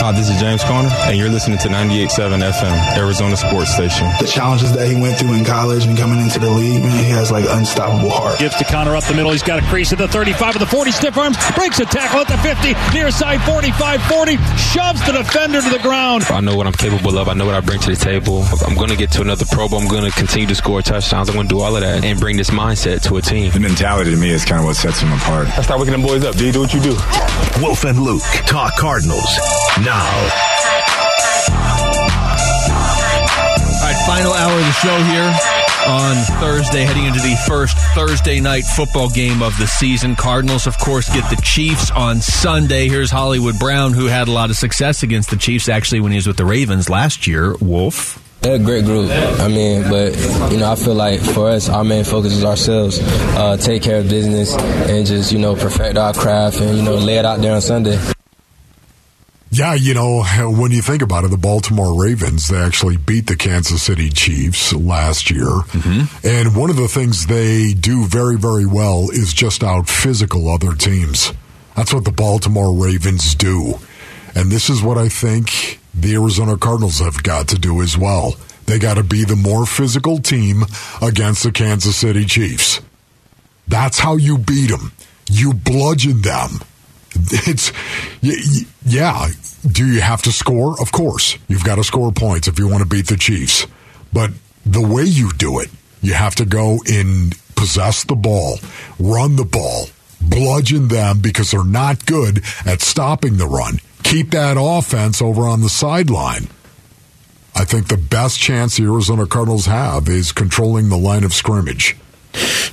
Hi, this is James Conner, and you're listening to 98.7 FM, Arizona Sports Station. The challenges that he went through in college and coming into the league, man, he has like unstoppable heart. Gives to Conner up the middle. He's got a crease at the 35 of the 40, stiff arms, breaks a tackle at the 50, near side 45, 40, shoves the defender to the ground. I know what I'm capable of. I know what I bring to the table. I'm going to get to another Pro Bowl. I'm going to continue to score touchdowns. I'm going to do all of that and bring this mindset to a team. The mentality to me is kind of what sets him apart. I start waking them boys up. D, do what you do. Wolf and Luke talk Cardinals now. All right, final hour of the show here on Thursday, heading into the first Thursday night football game of the season. Cardinals, of course, get the Chiefs on Sunday. Here's Hollywood Brown, who had a lot of success against the Chiefs actually when he was with the Ravens last year. Wolf. They're a great group. I mean, but you know, I feel like for us, our main focus is ourselves. Uh, take care of business and just you know perfect our craft and you know lay it out there on Sunday. Yeah, you know, when you think about it, the Baltimore Ravens, they actually beat the Kansas City Chiefs last year. Mm-hmm. And one of the things they do very, very well is just out physical other teams. That's what the Baltimore Ravens do. And this is what I think the Arizona Cardinals have got to do as well. They got to be the more physical team against the Kansas City Chiefs. That's how you beat them. You bludgeon them. It's, yeah. Do you have to score? Of course. You've got to score points if you want to beat the Chiefs. But the way you do it, you have to go and possess the ball, run the ball, bludgeon them because they're not good at stopping the run keep that offense over on the sideline. I think the best chance the Arizona Cardinals have is controlling the line of scrimmage.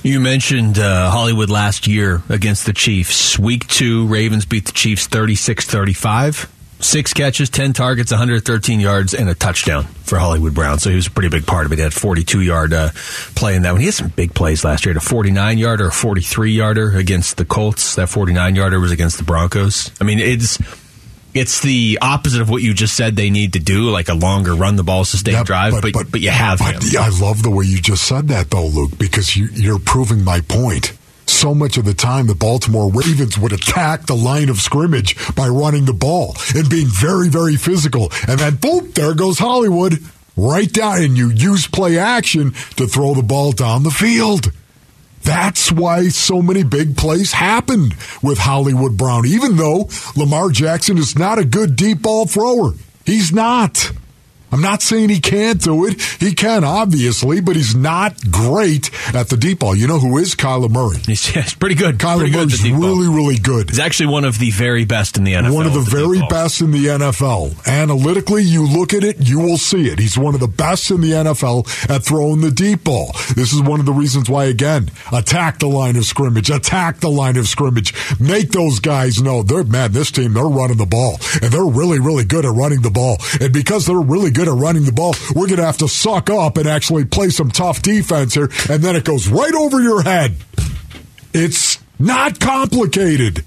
You mentioned uh, Hollywood last year against the Chiefs. Week two, Ravens beat the Chiefs 36 35. Six catches, 10 targets, 113 yards, and a touchdown for Hollywood Brown. So he was a pretty big part of it. He had 42 yard uh, play in that one. He had some big plays last year. He had a 49 yarder, a 43 yarder against the Colts. That 49 yarder was against the Broncos. I mean, it's it's the opposite of what you just said they need to do, like a longer run the ball sustained yeah, drive. But, but, but you have him. I love the way you just said that, though, Luke, because you, you're proving my point. So much of the time, the Baltimore Ravens would attack the line of scrimmage by running the ball and being very, very physical. And then, boom, there goes Hollywood right down, and you use play action to throw the ball down the field. That's why so many big plays happened with Hollywood Brown, even though Lamar Jackson is not a good deep ball thrower. He's not. I'm not saying he can't do it. He can, obviously, but he's not great at the deep ball. You know who is? Kyler Murray. He's, he's pretty good. Kyler pretty Murray's good really, really good. He's actually one of the very best in the NFL. One of the, the very best in the NFL. Analytically, you look at it, you will see it. He's one of the best in the NFL at throwing the deep ball. This is one of the reasons why, again, attack the line of scrimmage, attack the line of scrimmage. Make those guys know they're, man, this team, they're running the ball. And they're really, really good at running the ball. And because they're really good at running the ball, we're going to have to suck up and actually play some tough defense here. And then it goes right over your head. It's not complicated.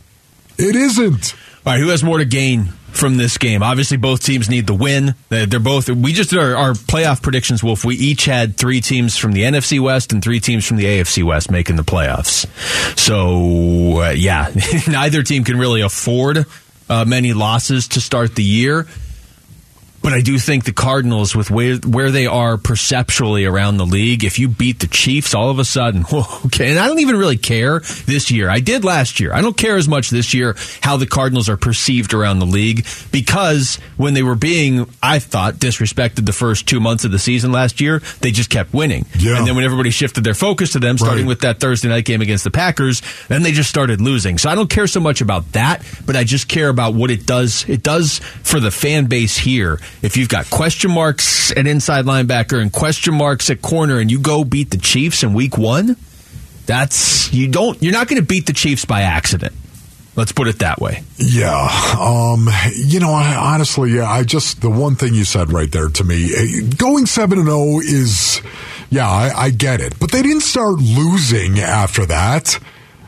It isn't. All right, who has more to gain from this game? Obviously, both teams need the win. They're both. We just did our, our playoff predictions, Wolf. We each had three teams from the NFC West and three teams from the AFC West making the playoffs. So, uh, yeah, neither team can really afford uh, many losses to start the year. But I do think the Cardinals, with where, where they are perceptually around the league, if you beat the Chiefs all of a sudden, okay, and I don't even really care this year. I did last year. I don't care as much this year how the Cardinals are perceived around the league because when they were being, I thought, disrespected the first two months of the season last year, they just kept winning. Yeah. And then when everybody shifted their focus to them, starting right. with that Thursday night game against the Packers, then they just started losing. So I don't care so much about that, but I just care about what it does. It does for the fan base here if you've got question marks at inside linebacker and question marks at corner and you go beat the Chiefs in week one, that's you don't you're not going to beat the Chiefs by accident. Let's put it that way. Yeah. Um, you know, I, honestly, yeah, I just, the one thing you said right there to me, eh, going 7 and 0 is, yeah, I, I get it. But they didn't start losing after that.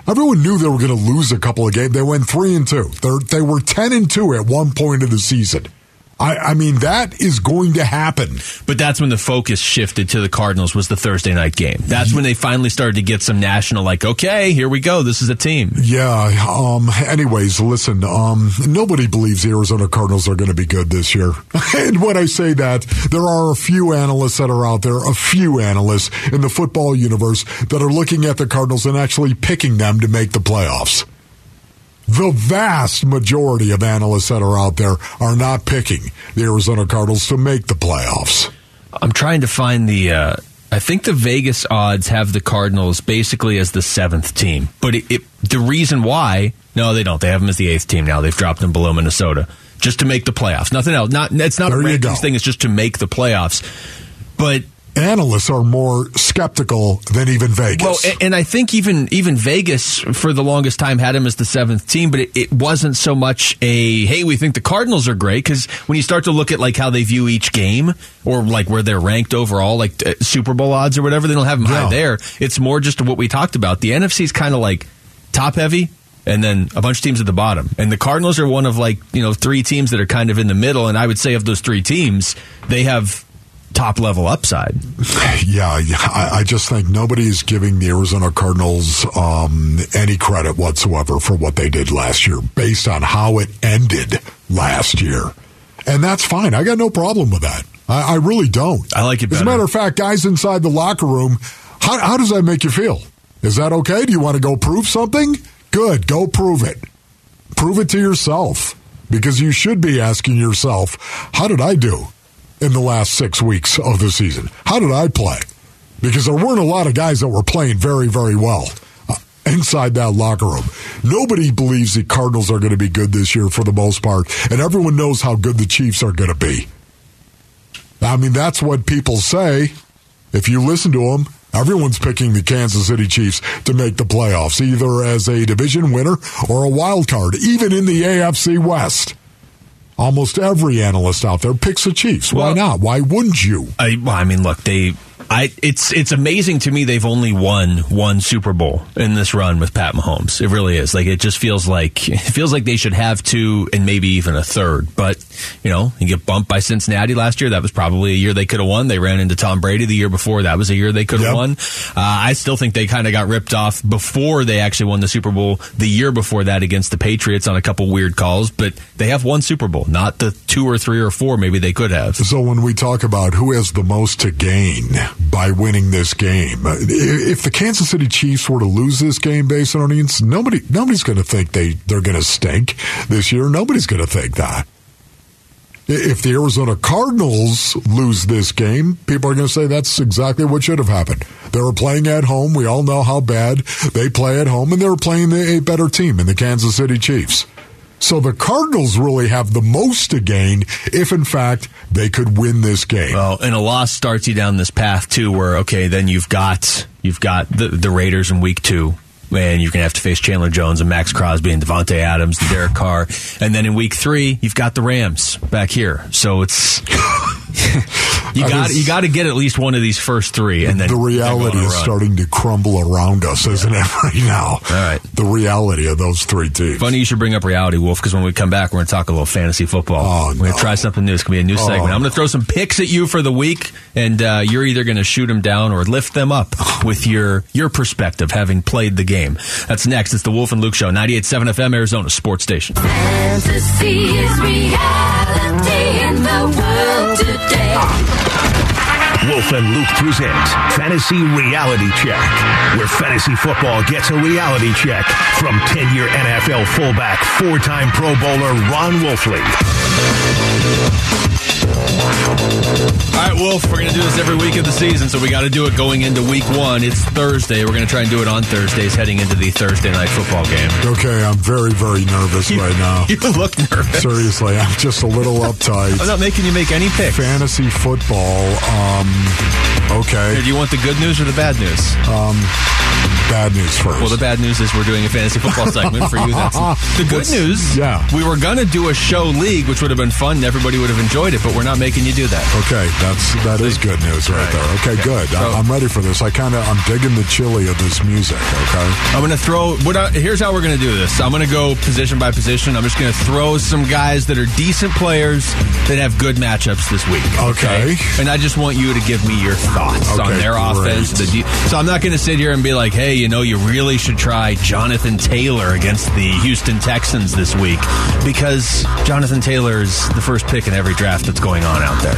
Everyone knew they were going to lose a couple of games. They went 3 and 2. They're, they were 10 and 2 at one point of the season. I, I mean, that is going to happen. But that's when the focus shifted to the Cardinals was the Thursday night game. That's when they finally started to get some national, like, okay, here we go. This is a team. Yeah. Um, anyways, listen, um, nobody believes the Arizona Cardinals are going to be good this year. and when I say that, there are a few analysts that are out there, a few analysts in the football universe that are looking at the Cardinals and actually picking them to make the playoffs. The vast majority of analysts that are out there are not picking the Arizona Cardinals to make the playoffs. I'm trying to find the. Uh, I think the Vegas odds have the Cardinals basically as the seventh team, but it, it, the reason why? No, they don't. They have them as the eighth team now. They've dropped them below Minnesota just to make the playoffs. Nothing else. Not it's not There a rankings thing. It's just to make the playoffs. But Analysts are more skeptical than even Vegas. Well, a- and I think even even Vegas for the longest time had him as the seventh team, but it, it wasn't so much a hey, we think the Cardinals are great because when you start to look at like how they view each game or like where they're ranked overall, like uh, Super Bowl odds or whatever, they don't have them Yeah. high there. It's more just what we talked about. The NFC is kind of like top heavy. And then a bunch of teams at the bottom. And the Cardinals are one of like, you know, three teams that are kind of in the middle. And I would say of those three teams, they have top level upside. Yeah, yeah. I, I just think nobody is giving the Arizona Cardinals um, any credit whatsoever for what they did last year, based on how it ended last year. And that's fine. I got no problem with that. I, I really don't. I like it As a matter of fact, guys inside the locker room, how, how does that make you feel? Is that okay? Do you want to go prove something? Good. Go prove it. Prove it to yourself because you should be asking yourself, how did I do in the last six weeks of the season? How did I play? Because there weren't a lot of guys that were playing very, very well uh, inside that locker room. Nobody believes the Cardinals are going to be good this year for the most part, and everyone knows how good the Chiefs are going to be. I mean, that's what people say. If you listen to them, everyone's picking the Kansas City Chiefs to make the playoffs, either as a division winner or a wild card, even in the AFC West. Almost every analyst out there picks the Chiefs. Why Well- not? Why wouldn't you? I, well, I mean, look, they, I, it's it's amazing to me they've only won one Super Bowl in this run with Pat Mahomes. It really is. Like it just feels like it feels like they should have two and maybe even a third. But you know, you get bumped by Cincinnati last year. That was probably a year they could have won. They ran into Tom Brady the year before. That was a year they could have Yep. won. Uh, I still think they kind of got ripped off before they actually won the Super Bowl the year before that against the Patriots on a couple weird calls. But they have one Super Bowl, not the two or three or four maybe they could have. So when we talk about who has the most to gain by winning this game, uh, if the Kansas City Chiefs were to lose this game based on audience, nobody nobody's going to think they they're going to stink this year. Nobody's going to think that. If the Arizona Cardinals lose this game, people are going to say that's exactly what should have happened. They were playing at home. We all know how bad they play at home, and they were playing a better team in the Kansas City Chiefs. So the Cardinals really have the most to gain if, in fact, they could win this game. Well, and a loss starts you down this path too, where okay, then you've got you've got the the Raiders in week two. And you're going to have to face Chandler Jones and Maxx Crosby and Davante Adams and Derek Carr. And then in week three, you've got the Rams back here. So it's you got you got to get at least one of these first three, and then the reality is run. starting to crumble around us, isn't it, right now? All right. The reality of those three teams. Funny you should bring up reality, Wolf, because when we come back, we're going to talk a little fantasy football. Oh, we're going to try something new. It's going to be a new Oh, segment. I'm going to throw some picks at you for the week, and uh, you're either going to shoot them down or lift them up with your your perspective, having played the game. That's next. It's the Wolf and Luke Show, 98.7 FM, Arizona Sports Station. Fantasy is reality in the world today. Wolf and Luke present Fantasy Reality Check, where fantasy football gets a reality check from 10 year NFL fullback, four time Pro Bowler Ron Wolfley. All right, Wolf, we're going to do this every week of the season, so we got to do it going into week one. It's Thursday. We're going to try and do it on Thursdays heading into the Thursday night football game. Okay, I'm very, very nervous right now. You look nervous. Seriously, I'm just a little uptight. I'm not making you make any picks. Fantasy football, um, okay. Here, do you want the good news or the bad news? Um, bad news first. Well, the bad news is we're doing a fantasy football segment for you. That's the good What's- news. yeah. we were gonna do a show league, which would have been fun. and Everybody would have enjoyed it, but we're not making you do that. Okay, that's that is good news right, there. Okay, good. I, I'm ready for this. I kind of I'm digging the chili of this music. Okay, I'm going to throw. What I, here's how we're going to do this. I'm going to go position by position. I'm just going to throw some guys that are decent players that have good matchups this week. Okay. And I just want you to give me your thoughts on their great. offense. The de- so I'm not going to sit here and be like, hey, you know, you really should try Jonathan Taylor against the Houston Texans this week because Jonathan Taylor is the first pick in every draft that's going on out there.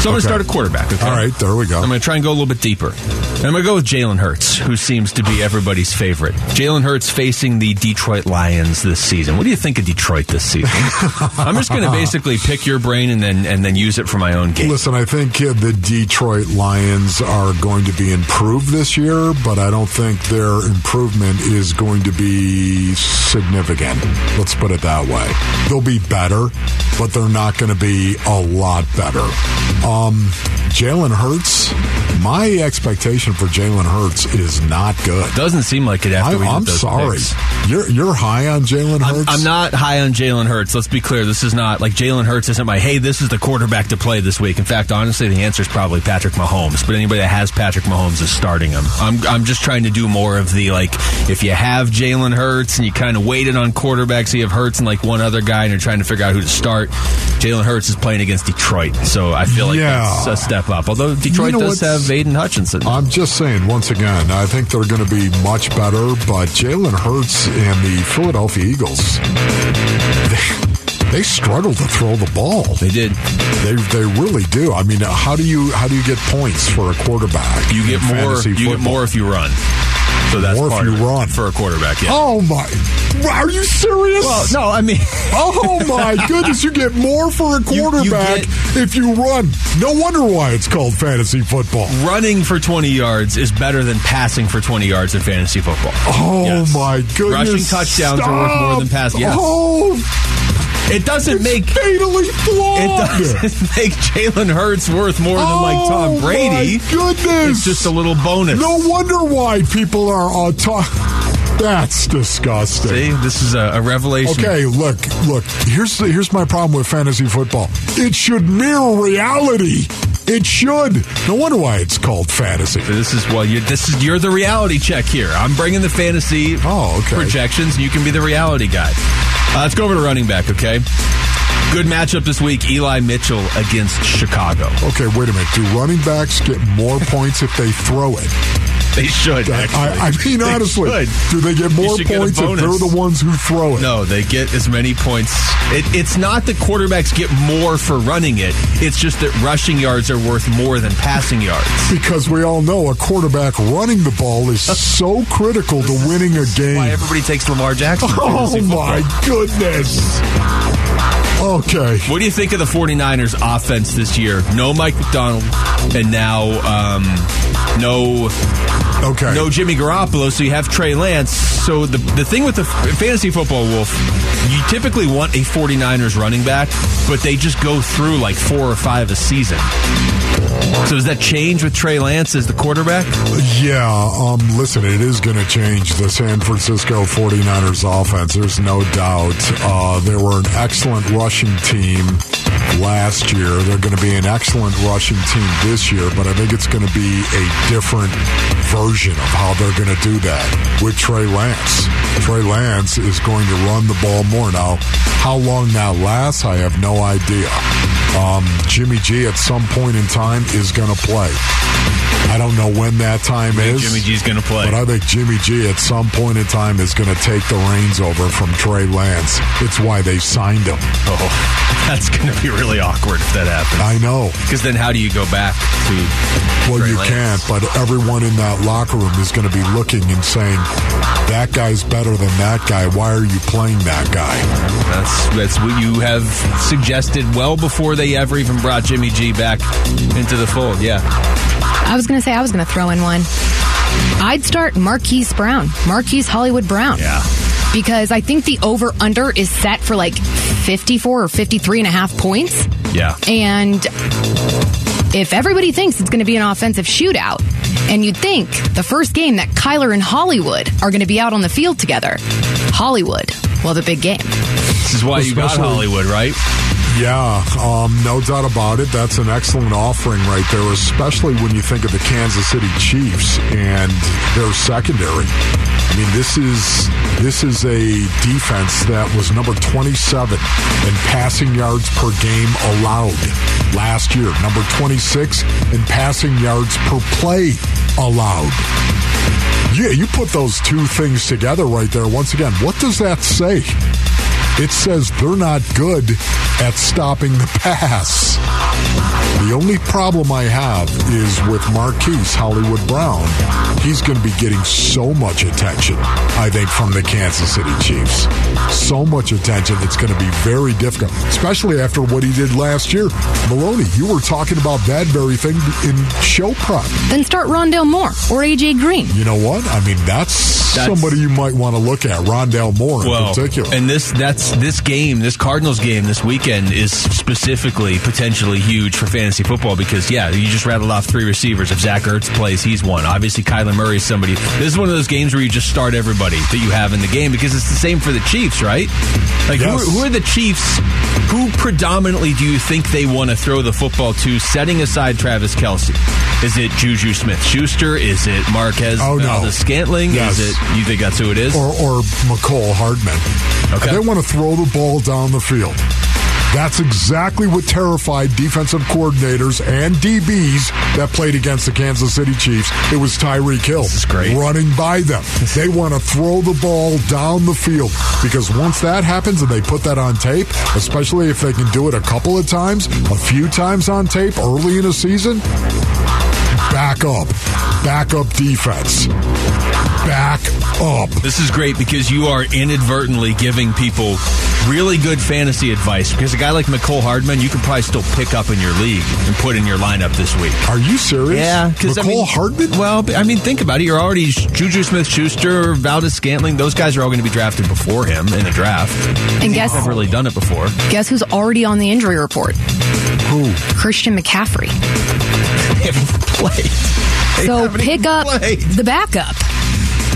So I'm going to start a quarterback. Okay? all right, there we go. I'm going to try and go a little bit deeper. And I'm going to go with Jalen Hurts, who seems to be everybody's favorite. Jalen Hurts facing the Detroit Lions this season. What do you think of Detroit this season? I'm just going to basically pick your brain and then and then use it for my own game. Listen, I think uh, the Detroit Lions are going to be improved this year, but I don't think their improvement is going to be significant. Let's put it that way. They'll be better, but they're not going to be a lot better. Um, Jalen Hurts, my expectation for Jalen Hurts is not good. Doesn't seem like it after I, we I'm those sorry. picks. You're you're high on Jalen I'm, Hurts. I'm not high on Jalen Hurts. Let's be clear. This is not like Jalen Hurts isn't my hey. This is the quarterback to play this week. In fact, honestly, the answer is probably Patrick Mahomes. But anybody that has Patrick Mahomes is starting him. I'm I'm just trying to do more of the like if you have Jalen Hurts and you kind of waited on quarterbacks, so you have Hurts and like one other guy, and you're trying to figure out who to start. Jalen Hurts is playing against Detroit, so I feel like Yeah. that's a step up. Although Detroit You know does have Aidan Hutchinson. I'm just saying, once again, I think they're going to be much better, but Jalen Hurts and the Philadelphia Eagles, they, they struggle to throw the ball. They did. They they really do. I mean, how do you how do you get points for a quarterback? You get more. You get more if you run. So that's More if you run. for a quarterback. Yeah. Oh my! Are you serious? Well, no, I mean. Oh my goodness! You get more for a You- you quarterback get- if you run. No wonder why it's called fantasy football. running for 20 yards is better than passing for 20 yards in fantasy football. Oh Yes. my goodness! Rushing touchdowns are worth more than passing. Yes. Oh, It doesn't it's make fatally flawed. it doesn't make Jalen Hurts worth more than like Tom Oh, Brady. My goodness! It's just a little bonus. No wonder why people are uh, ta- That's disgusting. See, this is a, a revelation. Okay, look, look. Here's the, here's my problem with fantasy football. It should mirror reality. It should. No wonder why it's called fantasy. This is well, you this is you're the reality check here. I'm bringing the fantasy Oh, okay. projections, and you can be the reality guy. Uh, let's go over to running back. Okay, good matchup this week. Eli Mitchell against Chicago. Okay, wait a minute. Do running backs get more points if they throw it? They should. Actually. I, I mean, honestly, do they get more should get points if they're the ones who throw it? No, they get as many points. It, it's not that quarterbacks get more for running it. It's just that rushing yards are worth more than passing yards. Because we all know a quarterback running the ball is so critical to winning a game. Why everybody takes Lamar Jackson? Oh my goodness. Okay. What do you think of the 49ers offense this year? No Mike McDaniel and now um, no Okay. no Jimmy Garoppolo, so you have Trey Lance. So the the thing with the fantasy football wolf, you typically want a 49ers running back, but they just go through like four or five a season. So does that change with Trey Lance as the quarterback? Yeah, um, listen, it is going to change the San Francisco 49ers offense. There's no doubt. Uh, they were an excellent rushing team last year. They're going to be an excellent rushing team this year, but I think it's going to be a different version of how they're going to do that with Trey Lance. Trey Lance is going to run the ball more. Now, how long that lasts, I have no idea. Um, Jimmy G at some point in time is going to play. I don't know when that time is. Jimmy G's going to play. But I think Jimmy G at some point in time is going to take the reins over from Trey Lance. It's why they signed him. Oh, that's going to be really awkward if that happens. I know. Because then how do you go back to Well, Trey you Lance? can't, but everyone in that locker room is going to be looking and saying, that guy's better than that guy. Why are you playing that guy? That's that's what you have suggested well before they ever even brought Jimmy G back into the fold. Yeah. I was going to say I was going to throw in one. I'd start Marquise Brown, Marquise Hollywood Brown. Yeah. Because I think the over under is set for like 54 or 53 and a half points. Yeah. And if everybody thinks it's going to be an offensive shootout, and you'd think the first game that Kyler and Hollywood are going to be out on the field together, Hollywood, well, the big game. This is why you got Especially- Hollywood, right? Yeah, um, no doubt about it. That's an excellent offering right there, especially when you think of the Kansas City Chiefs and their secondary. I mean, this is this is a defense that was number 27 in passing yards per game allowed last year, number 26 in passing yards per play allowed. Yeah, you put those two things together right there. Once again, what does that say? It says they're not good at stopping the pass. The only problem I have is with Marquise Hollywood Brown. He's going to be getting so much attention, I think, from the Kansas City Chiefs. So much attention, it's going to be very difficult, especially after what he did last year. Maloney, you were talking about that very thing in show prep. Then start Rondale Moore or AJ Green. You know what? I mean, that's, That's- somebody you might want to look at, Rondale Moore in well, particular. and this that's this game, this Cardinals game this weekend is specifically potentially huge for fantasy football because yeah, you just rattled off three receivers. If Zach Ertz plays, he's one. Obviously, Kyler Murray is somebody. This is one of those games where you just start everybody that you have in the game because it's the same for the Chiefs, right? Like Yes. who, are, who are the Chiefs? Who predominantly do you think they want to throw the football to? Setting aside Travis Kelce, is it Juju Smith Schuster? Is it Marquez Oh, no. Valdes Scantling? Yes. Is it you think that's who it is? or, or Mecole Hardman. Okay. They want to throw the ball down the field. That's exactly what terrified defensive coordinators and DBs that played against the Kansas City Chiefs. It was Tyreek Hill This is great. running by them. They want to throw the ball down the field because once that happens and they put that on tape, especially if they can do it a couple of times, a few times on tape early in a season, back up. Back up defense. Back up. This is great because you are inadvertently giving people really good fantasy advice. Because a guy like Mecole Hardman, you can probably still pick up in your league and put in your lineup this week. Are you serious? Yeah, because Mecole I mean, Hardman. Well, I mean, think about it. You're already Juju Smith-Schuster, Valdes Scantling. Those guys are all going to be drafted before him in the draft. And guess I've really done it before. guess who's already on the injury report? Who? Christian McCaffrey. They haven't played. They So haven't pick even up played. the backup.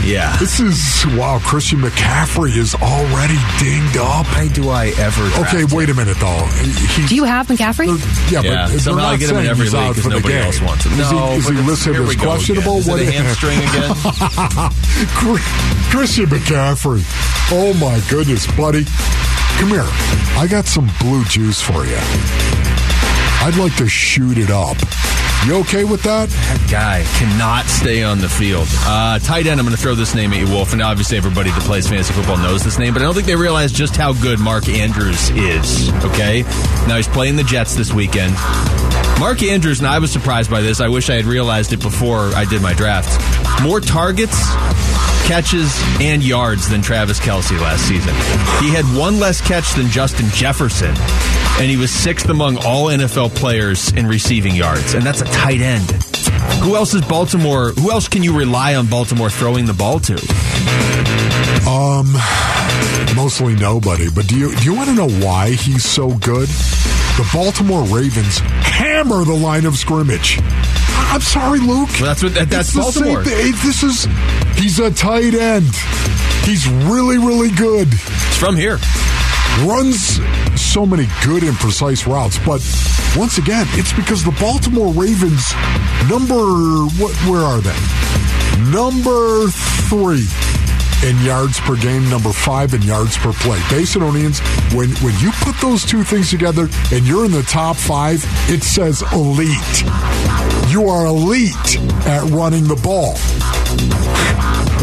Yeah. This is wow. Christian McCaffrey is already dinged up. Why do I ever? draft Okay, him? wait a minute though. He, Do you have McCaffrey? yeah, Yeah, but they're somehow I not get him in saying every he's league out 'cause for the nobody game. else wants him. Is No, he, is he listed as questionable? again. Is it a hamstring again? Christian McCaffrey. Oh my goodness, buddy. Come here. I got some blue juice for you. I'd like to shoot it up. You okay with that? That guy cannot stay on the field. Uh, tight end, I'm going to throw this name at you, Wolf, and obviously everybody that plays fantasy football knows this name, but I don't think they realize just how good Mark Andrews is, okay? Now he's playing the Jets this weekend. Mark Andrews, and I was surprised by this. I wish I had realized it before I did my draft. More targets, catches, and yards than Travis Kelce last season. He had one less catch than Justin Jefferson, and he was sixth among all NFL players in receiving yards, and that's a tight end. Who else is Baltimore? Who else can you rely on Baltimore throwing the ball to? Um, mostly nobody. But do you do you want to know why he's so good? The Baltimore Ravens hammer the line of scrimmage. I'm sorry, Luke. Well, that's what that, that's It's Baltimore. This is he's a tight end. He's really, really good. It's from here. Runs so many good and precise routes, but once again, it's because the Baltimore Ravens number what where are they? Number three in yards per game, number five in yards per play. Basinonians, when when you put those two things together and you're in the top five, it says elite. You are elite at running the ball.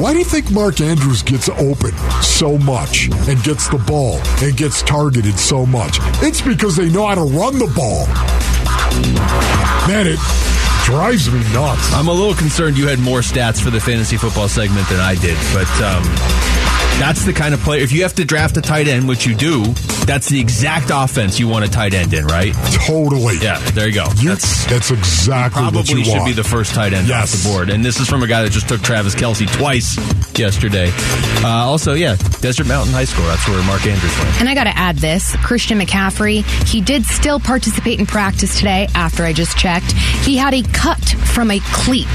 Why do you think Mark Andrews gets open so much and gets the ball and gets targeted so much? It's because they know how to run the ball. Man, it drives me nuts. I'm a little concerned you had more stats for the fantasy football segment than I did, but um, that's the kind of player. If you have to draft a tight end, which you do, that's the exact offense you want a tight end in, right? Totally. Yeah, there you go. You- that's that's exactly what probably you should want. be the first tight end Yes. off the board. And this is from a guy that just took Travis Kelce twice yesterday. Uh, also, yeah, Desert Mountain High School. That's where Mark Andrews went. And I got to add this Christian McCaffrey, he did still participate in practice today after I just checked. He had a cut from a cleat.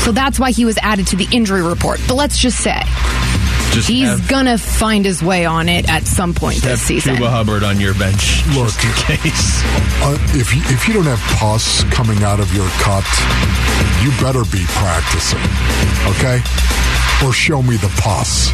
So that's why he was added to the injury report. But let's just say Just He's have- gonna find his way on it at some point Have this season. Chuba Hubbard on your bench. Look, in case. Uh, if you, if you don't have pus coming out of your cut, you better be practicing, okay? Or show me the pus.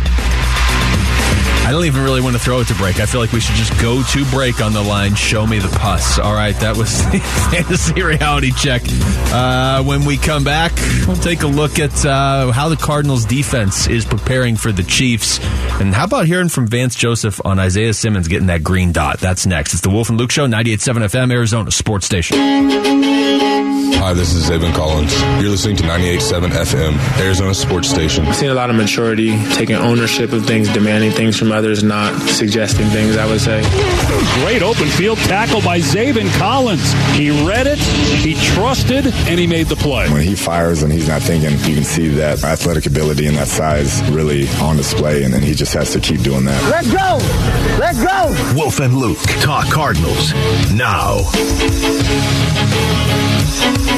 I don't even really want to throw it to break. I feel like we should just go to break on the line. Show me the pus. All right, that was the fantasy reality check. Uh, when we come back, we'll take a look at uh, how the Cardinals defense is preparing for the Chiefs. And how about hearing from Vance Joseph on Isaiah Simmons getting that green dot? That's next. It's the Wolf and Luke Show, 98.7 FM, Arizona Sports Station. Hi, this is Zaven Collins. You're listening to 98.7 FM, Arizona Sports Station. I've seen a lot of maturity, taking ownership of things, demanding things from others, not suggesting things, I would say. Great open field tackle by Zaven Collins. He read it, he trusted, and he made the play. When he fires and he's not thinking, you can see that athletic ability and that size really on display, and then he just has to keep doing that. Let's go! Let's go! Wolf and Luke talk Cardinals now.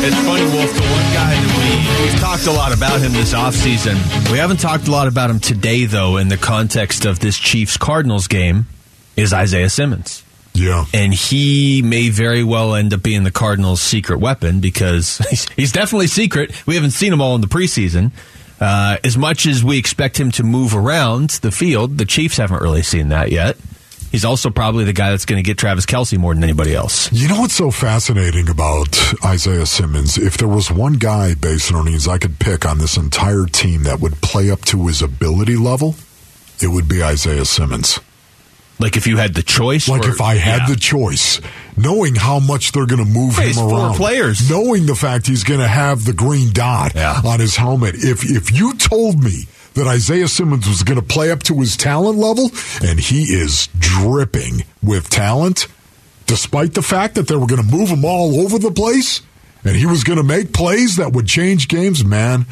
It's funny, Wolf, the one guy that we, we've talked a lot about him this offseason. We haven't talked a lot about him today, though, in the context of this Chiefs Cardinals game, is Isaiah Simmons. Yeah. And he may very well end up being the Cardinals' secret weapon because he's, he's definitely secret. We haven't seen him all in the preseason. Uh, as much as we expect him to move around the field, the Chiefs haven't really seen that yet. He's also probably the guy that's going to get Travis Kelce more than anybody else. You know what's so fascinating about Isaiah Simmons? If there was one guy, based on these, I could pick on this entire team that would play up to his ability level, it would be Isaiah Simmons. Like if you had the choice? Like or- if I had yeah. the choice, knowing how much they're going to move Hey, him four around, players. knowing the fact he's going to have the green dot Yeah. on his helmet. If if you told me that Isaiah Simmons was going to play up to his talent level, and he is dripping with talent, despite the fact that they were going to move him all over the place, and he was going to make plays that would change games, man.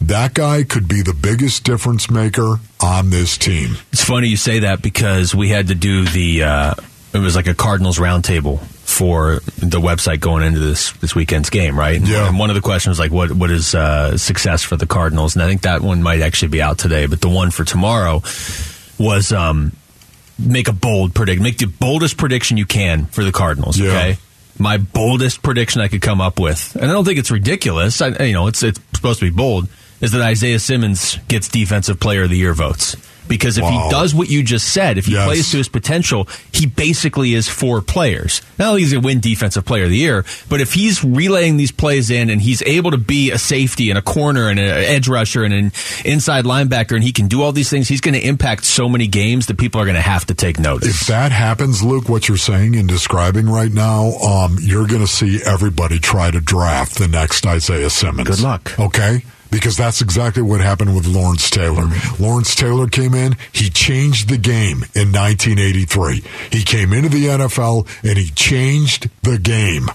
That guy could be the biggest difference maker on this team. It's funny you say that because we had to do the. Uh, it was like a Cardinals roundtable for the website going into this this weekend's game, right? Yeah. And one of the questions was like, "What what is uh, success for the Cardinals?" And I think that one might actually be out today, but the one for tomorrow was um, make a bold predict, make the boldest prediction you can for the Cardinals. Yeah. Okay. My boldest prediction I could come up with, and I don't think it's ridiculous. I, you know, it's it's supposed to be bold. Is that Isaiah Simmons gets Defensive Player of the Year votes? Because if Wow. he does what you just said, if he Yes. plays to his potential, he basically is four players. Not only is he going to win Defensive Player of the Year, but if he's relaying these plays in and he's able to be a safety and a corner and an edge rusher and an inside linebacker and he can do all these things, he's going to impact so many games that people are going to have to take notice. If that happens, Luke, what you're saying and describing right now, um, you're going to see everybody try to draft the next Isaiah Simmons. Good luck. Okay? Because that's exactly what happened with Lawrence Taylor. Lawrence Taylor came in, he changed the game in 1983. He came into the NFL and he changed the game.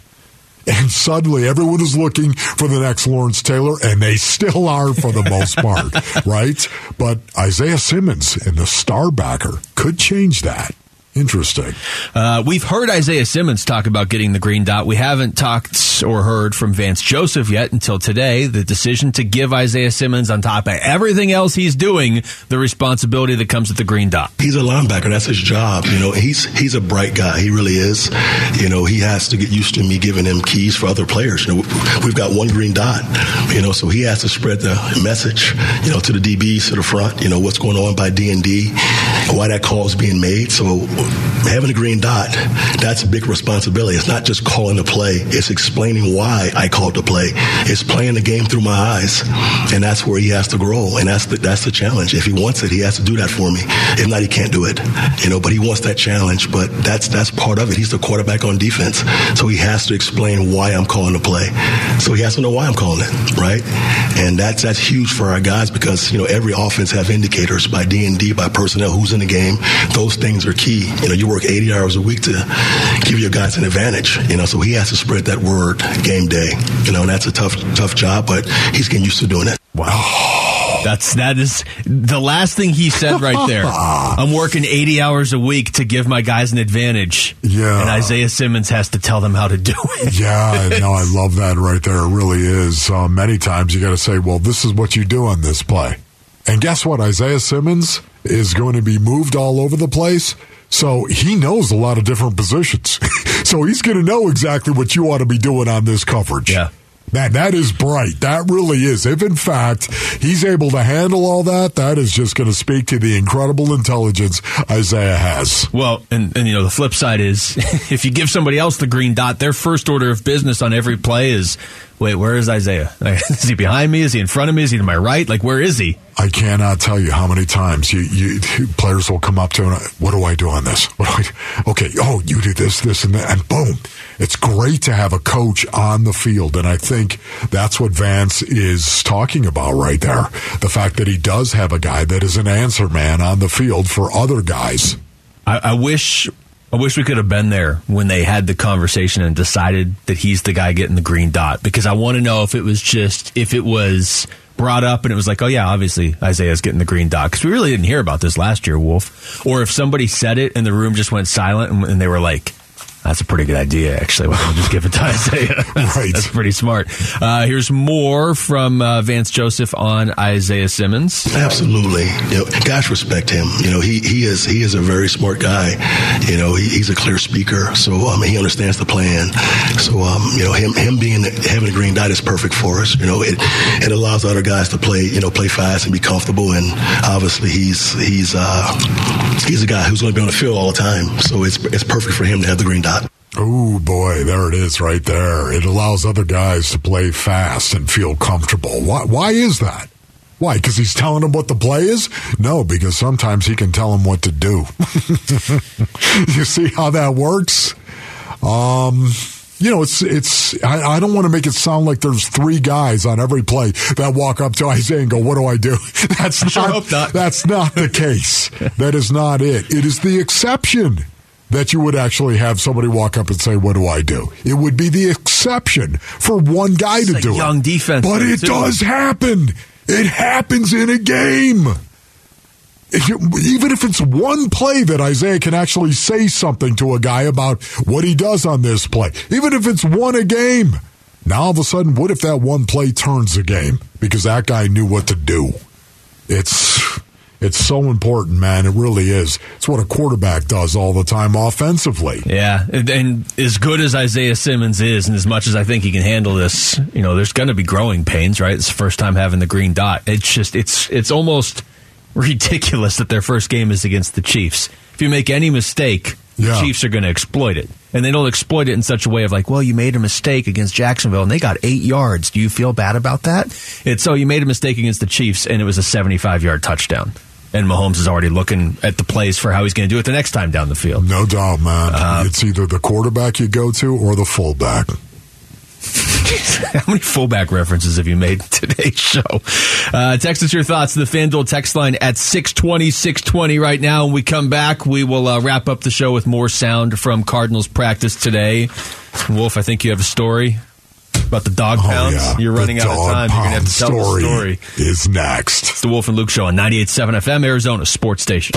And suddenly everyone is looking for the next Lawrence Taylor, and they still are for the most part, right? But Isaiah Simmons and the star backer could change that. Interesting. Uh, we've heard Isaiah Simmons talk about getting the green dot. We haven't talked or heard from Vance Joseph yet until today. The decision to give Isaiah Simmons, on top of everything else he's doing, the responsibility that comes with the green dot. He's a linebacker. That's his job. You know, he's he's a bright guy. He really is. You know, he has to get used to me giving him keys for other players. You know, we've got one green dot. You know, so he has to spread the message. You know, to the DBs to the front. You know what's going on by D and D, why that call is being made. So having a green dot, that's a big responsibility. It's not just calling the play. It's explaining why I called the play. It's playing the game through my eyes, and that's where he has to grow. And that's the that's the challenge. If he wants it, he has to do that for me. If not, he can't do it. You know, but he wants that challenge. But that's that's part of it. He's the quarterback on defense, so he has to explain why I'm calling the play. So he has to know why I'm calling it, right? And that's that's huge for our guys because you know every offense have indicators by D and D, by personnel, who's in the game. Those things are key. You know, you work 80 hours a week to give your guys an advantage. You know, so he has to spread that word game day. You know, and that's a tough tough job, but he's getting used to doing it. Wow. That's that is the last thing he said right there. I'm working 80 hours a week to give my guys an advantage. Yeah. And Isaiah Simmons has to tell them how to do it. Yeah, no, I love that right there. It really is. Uh, many times you got to say, well, this is what you do on this play. And guess what? Isaiah Simmons is going to be moved all over the place. So he knows a lot of different positions. so he's going to know exactly what you ought to be doing on this coverage. Yeah. Man, that is bright. That really is. If in fact he's able to handle all that, that is just going to speak to the incredible intelligence Isaiah has. Well, and, and you know the flip side is if you give somebody else the green dot, their first order of business on every play is, wait, where is Isaiah? is he behind me? Is he in front of me? Is he to my right? Like where is he? I cannot tell you how many times you, you players will come up to and what do I do on this? What do I? Okay, oh, you do this, this, and that, and boom. It's great to have a coach on the field, and I think that's what Vance is talking about right there. The fact that he does have a guy that is an answer man on the field for other guys. I, I wish. I wish we could have been there when they had the conversation and decided that he's the guy getting the green dot because I want to know if it was just if it was brought up and it was like, oh yeah, obviously Isaiah's getting the green dot because we really didn't hear about this last year, Wolf. Or if somebody said it and the room just went silent and, and they were like, that's a pretty good idea, actually. Don't just give it to Isaiah? that's, right. that's pretty smart. Uh, here's more from uh, Vance Joseph on Isaiah Simmons. Absolutely, you know, guys respect him. You know, he he is he is a very smart guy. You know, he, he's a clear speaker, so um, he understands the plan. So um, you know, him him being having a green dot is perfect for us. You know, it it allows other guys to play you know play fast and be comfortable, and obviously he's he's uh, he's a guy who's going to be on the field all the time. So it's it's perfect for him to have the green dot. Oh boy, there it is right there. It allows other guys to play fast and feel comfortable. Why, why is that? Why? Because he's telling them what the play is? No, because sometimes he can tell them what to do. you see how that works? Um, you know, it's it's. I, I don't want to make it sound like there's three guys on every play that walk up to Isaiah and go, "What do I do?" That's not, not. That's not the case. that is not it. It is the exception that you would actually have somebody walk up and say, "What do I do?" It would be the exception for one guy It's to do young it. defense, but it too. does happen. It happens in a game. If you- even if it's one play that Isaiah can actually say something to a guy about what he does on this play, even if it's one a game. Now all of a sudden, what if that one play turns the game because that guy knew what to do? It's it's so important, man. It really is. It's what a quarterback does all the time offensively. Yeah, and, and as good as Isaiah Simmons is, and as much as I think he can handle this, you know, there's going to be growing pains, right? It's the first time having the green dot. It's just, it's, it's almost ridiculous that their first game is against the Chiefs. If you make any mistake, the Chiefs are going to exploit it, and they don't exploit it in such a way of like, well, you made a mistake against Jacksonville and they got eight yards. Do you feel bad about that? It's so you made a mistake against the Chiefs and it was a 75 yard touchdown. And Mahomes is already looking at the plays for how he's going to do it the next time down the field. No doubt, man. Uh, it's either the quarterback you go to or the fullback. How many fullback references have you made in today's show? Uh, text us your thoughts to the FanDuel text line at 620, 620 right now. When we come back, we will uh, wrap up the show with more sound from Cardinals practice today. Wolf, I think you have a story about the dog pounds. Oh, yeah. You're running The out of time. You're going to have to tell the story. Is next. It's the Wolf and Luke Show on 98.7 FM, Arizona Sports Station.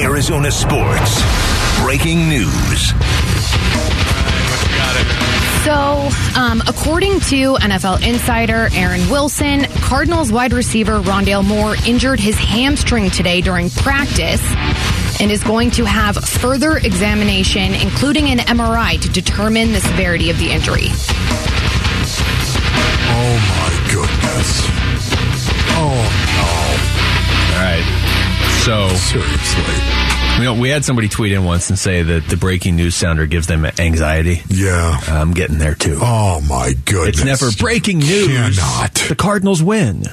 Arizona Sports. Breaking news. So, um, according to NFL insider Aaron Wilson, Cardinals wide receiver Rondale Moore injured his hamstring today during practice and is going to have further examination, including an MRI, to determine the severity of the injury. Oh my goodness. Oh no. All right. So. Seriously. you know, we had somebody tweet in once and say that the breaking news sounder gives them anxiety. Yeah. I'm getting there too. Oh my goodness. It's never breaking news. Cannot. The Cardinals win.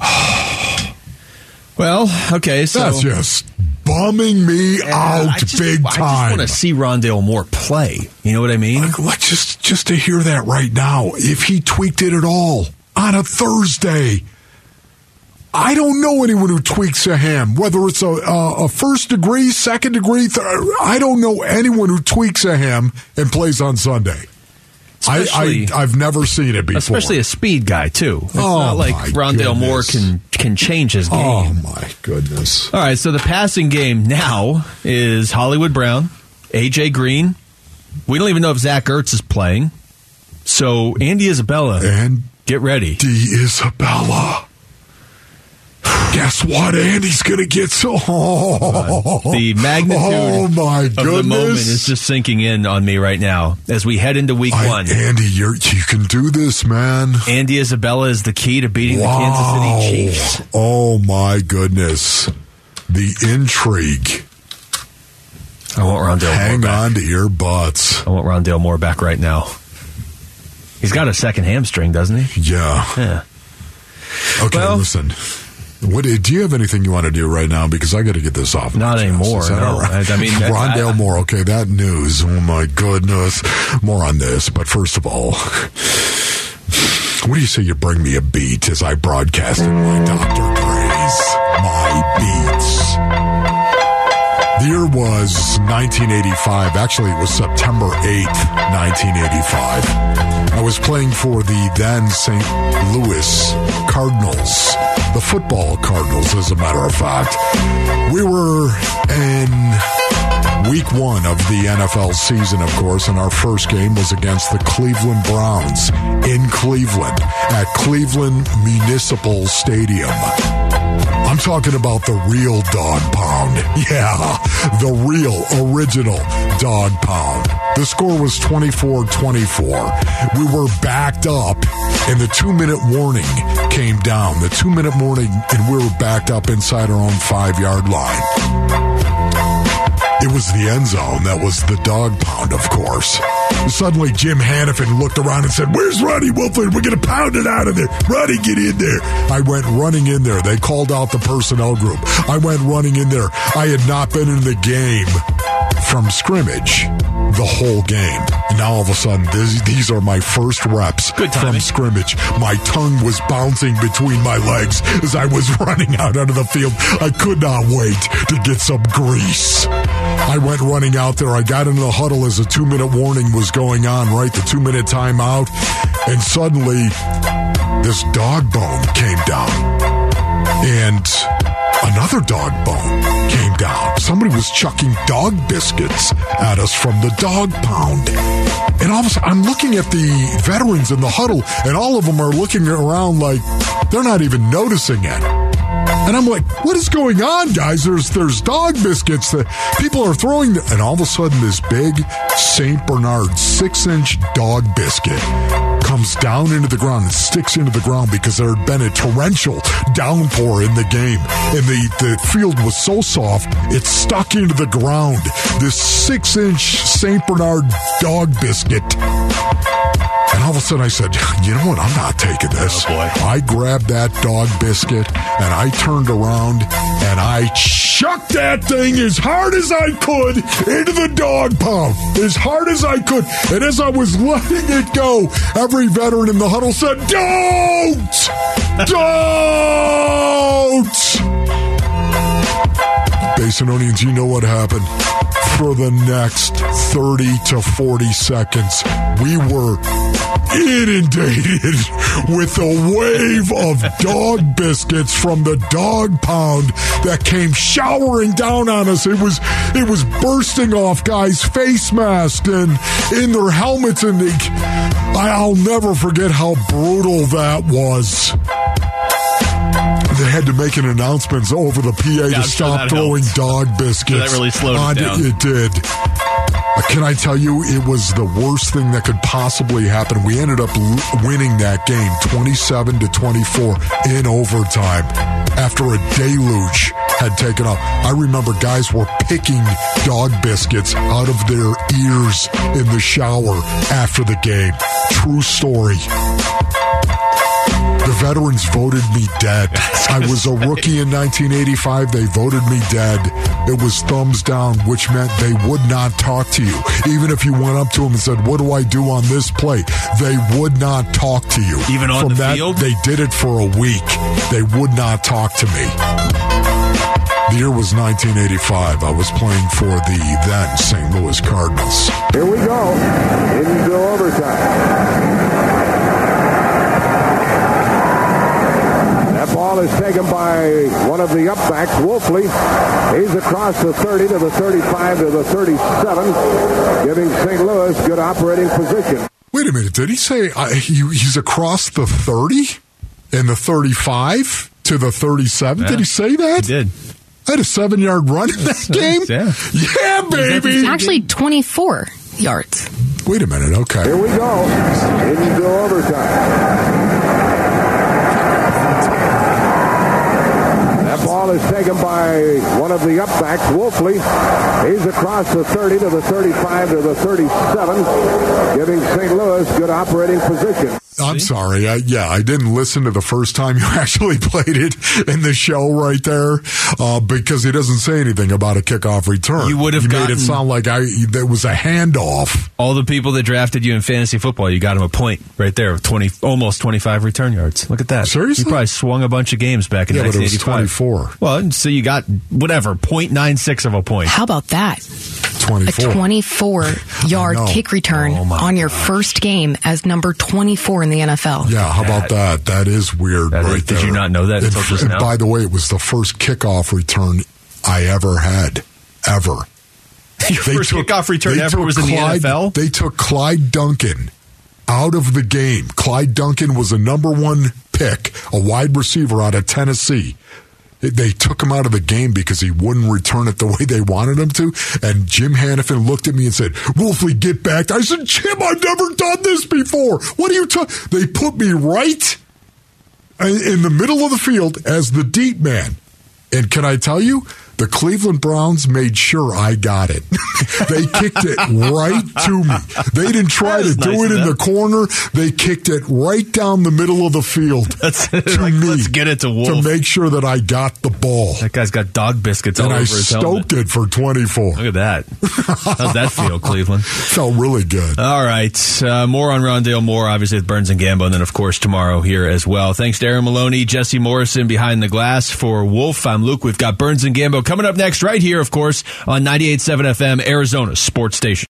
well, okay, so That's just bumming me out just, big time. I just want to see Rondale Moore play. You know what I mean? Like, what, just just to hear that right now, if he tweaked it at all on a Thursday, I don't know anyone who tweaks a ham, whether it's a, a, a first degree, second degree. Th- I don't know anyone who tweaks a ham and plays on Sunday. I, I, I've never seen it before. Especially a speed guy too. It's Oh, not like Rondale Moore can can change his oh, game. oh my goodness! All right, so the passing game now is Hollywood Brown, AJ Green. We don't even know if Zach Ertz is playing. So Andy Isabella, And get ready. D Isabella. Guess what? Andy's going to get so. oh. the magnitude Oh, my of the moment is just sinking in on me right now as we head into week I- one. Andy, you can do this, man. Andy Isabella is the key to beating Wow. the Kansas City Chiefs. Oh, my goodness. The intrigue. I want Rondale Hang on to your butts. I want Rondale Moore back right now. He's got a second hamstring, doesn't he? Yeah. Yeah. Okay, Well- listen. What do you have anything you want to do right now? Because I got to get this off. Not anymore, Is that no. all right? I- I mean, I- Rondale I- Moore. Okay, that news. Oh my goodness. More on this, but first of all, what do you say you bring me a beat as I broadcast in my Dr. Dre's my beats? The year was 1985. Actually, it was September 8th, 1985. I was playing for the then St. Louis Cardinals, the football Cardinals, as a matter of fact. We were in week one of the NFL season, of course, and our first game was against the Cleveland Browns in Cleveland at Cleveland Municipal Stadium. I'm talking about the real dog pound. Yeah, the real original dog pound. The score was 24 24. We were backed up, and the two minute warning came down. The two minute warning, and we were backed up inside our own five yard line. It was the end zone that was the dog pound, of course. Suddenly, Jim Hanifan looked around and said, Where's Ruddy Wolford? We're going to pound it out of there. Ruddy, get in there. I went running in there. They called out the personnel group. I went running in there. I had not been in the game from scrimmage the whole game. And now all of a sudden, this, these are my first reps from scrimmage. My tongue was bouncing between my legs as I was running out onto the field. I could not wait to get some grease. I went running out there. I got into the huddle as a two minute warning was going on, right? The two minute timeout. And suddenly, this dog bone came down. And another dog bone down. Somebody was chucking dog biscuits at us from the dog pound. And all of a sudden, I'm looking at the veterans in the huddle, and all of them are looking around like they're not even noticing it. And I'm like, what is going on, guys? There's there's dog biscuits that people are throwing, and all of a sudden, this big Saint Bernard six inch dog biscuit comes down into the ground and sticks into the ground because there had been a torrential downpour in the game, and the the field was so soft it stuck into the ground. This six inch Saint Bernard dog biscuit. And all of a sudden I said, you know what? I'm not taking this. Oh. I grabbed that dog biscuit and I turned around and I chucked that thing as hard as I could into the dog pound. As hard as I could. And as I was letting it go, every veteran in the huddle said, Don't! Don't! Basinonians, you know what happened. For the next 30 to 40 seconds, we were inundated with a wave of dog biscuits from the dog pound that came showering down on us. It was it was bursting off guys' face masks and in their helmets and they, I'll never forget how brutal that was. They had to make an announcement over the PA I'm to sure stop throwing helped. dog biscuits. that really slowed it down. It did. Uh, Can I tell you, it was the worst thing that could possibly happen. We ended up l- winning that game 27 to 24 in overtime after a deluge had taken off. I remember guys were picking dog biscuits out of their ears in the shower after the game. True story. The veterans voted me dead. I was a rookie in 1985. They voted me dead. It was thumbs down, which meant they would not talk to you. Even if you went up to them and said, What do I do on this play? They would not talk to you. Even on From the that, field? They did it for a week. They would not talk to me. The year was 1985. I was playing for the then St. Louis Cardinals. Here we go into overtime. That ball is taken by one of the upbacks, Wolfley. He's across the 30 to the 35 to the 37, giving St. Louis good operating position. Wait a minute. Did he say uh, he, he's across the 30 and the 35 to the 37. Yeah. Did he say that? He did. I had a seven yard run in that game. Yeah. Yeah, baby. It's actually 24 yards. Wait a minute. Okay. Here we go. Into overtime. Ball is taken by one of the upbacks, Wolfley. He's across the 30 to the 35 to the 37, giving St. Louis good operating position. I'm sorry. I, yeah, I didn't listen to the first time you actually played it in the show right there uh, because he doesn't say anything about a kickoff return. You would have made gotten- it sound like I there was a handoff. All the people that drafted you in fantasy football, you got him a point right there, with twenty, almost twenty-five return yards. Look at that. Seriously? You probably swung a bunch of games back in Yeah, but it was 1985. 24. Well, so you got whatever, 0.96 of a point. How about that? 24. A 24 yard kick return Oh, on your first game as number 24 in the NFL. Yeah, how about that? That is weird That is- right did there. you not know that And, until just now? by the way, it was the first kickoff return I ever had. Ever. Your first kickoff return ever took was in the Clyde- NFL? They took Clyde Duncan out of the game. Clyde Duncan was a number one pick, a wide receiver out of Tennessee. They took him out of the game because he wouldn't return it the way they wanted him to. And Jim Hanifan looked at me and said, Wolfley, get back. I said, Jim, I've never done this before. What are you talking? They put me right in the middle of the field as the deep man. And can I tell you, the Cleveland Browns made sure I got it. they kicked it right to me. They didn't try to do nice it in the corner. They kicked it right down the middle of the field That's to like, me let's get it to Wolf. to make sure that I got the ball. that guy's got dog biscuits all And over I his helmet. stoked it for 24. Look at that. How's that feel, Cleveland? Felt really good. All right. Uh, more on Rondale Moore, obviously, with Burns and Gambo, and then, of course, tomorrow here as well. Thanks to Aaron Maloney, Jesse Morrison behind the glass for Wolf. I'm Luke. We've got Burns and Gambo coming up next, right here, of course, on 98.7 FM, Arizona Sports Station.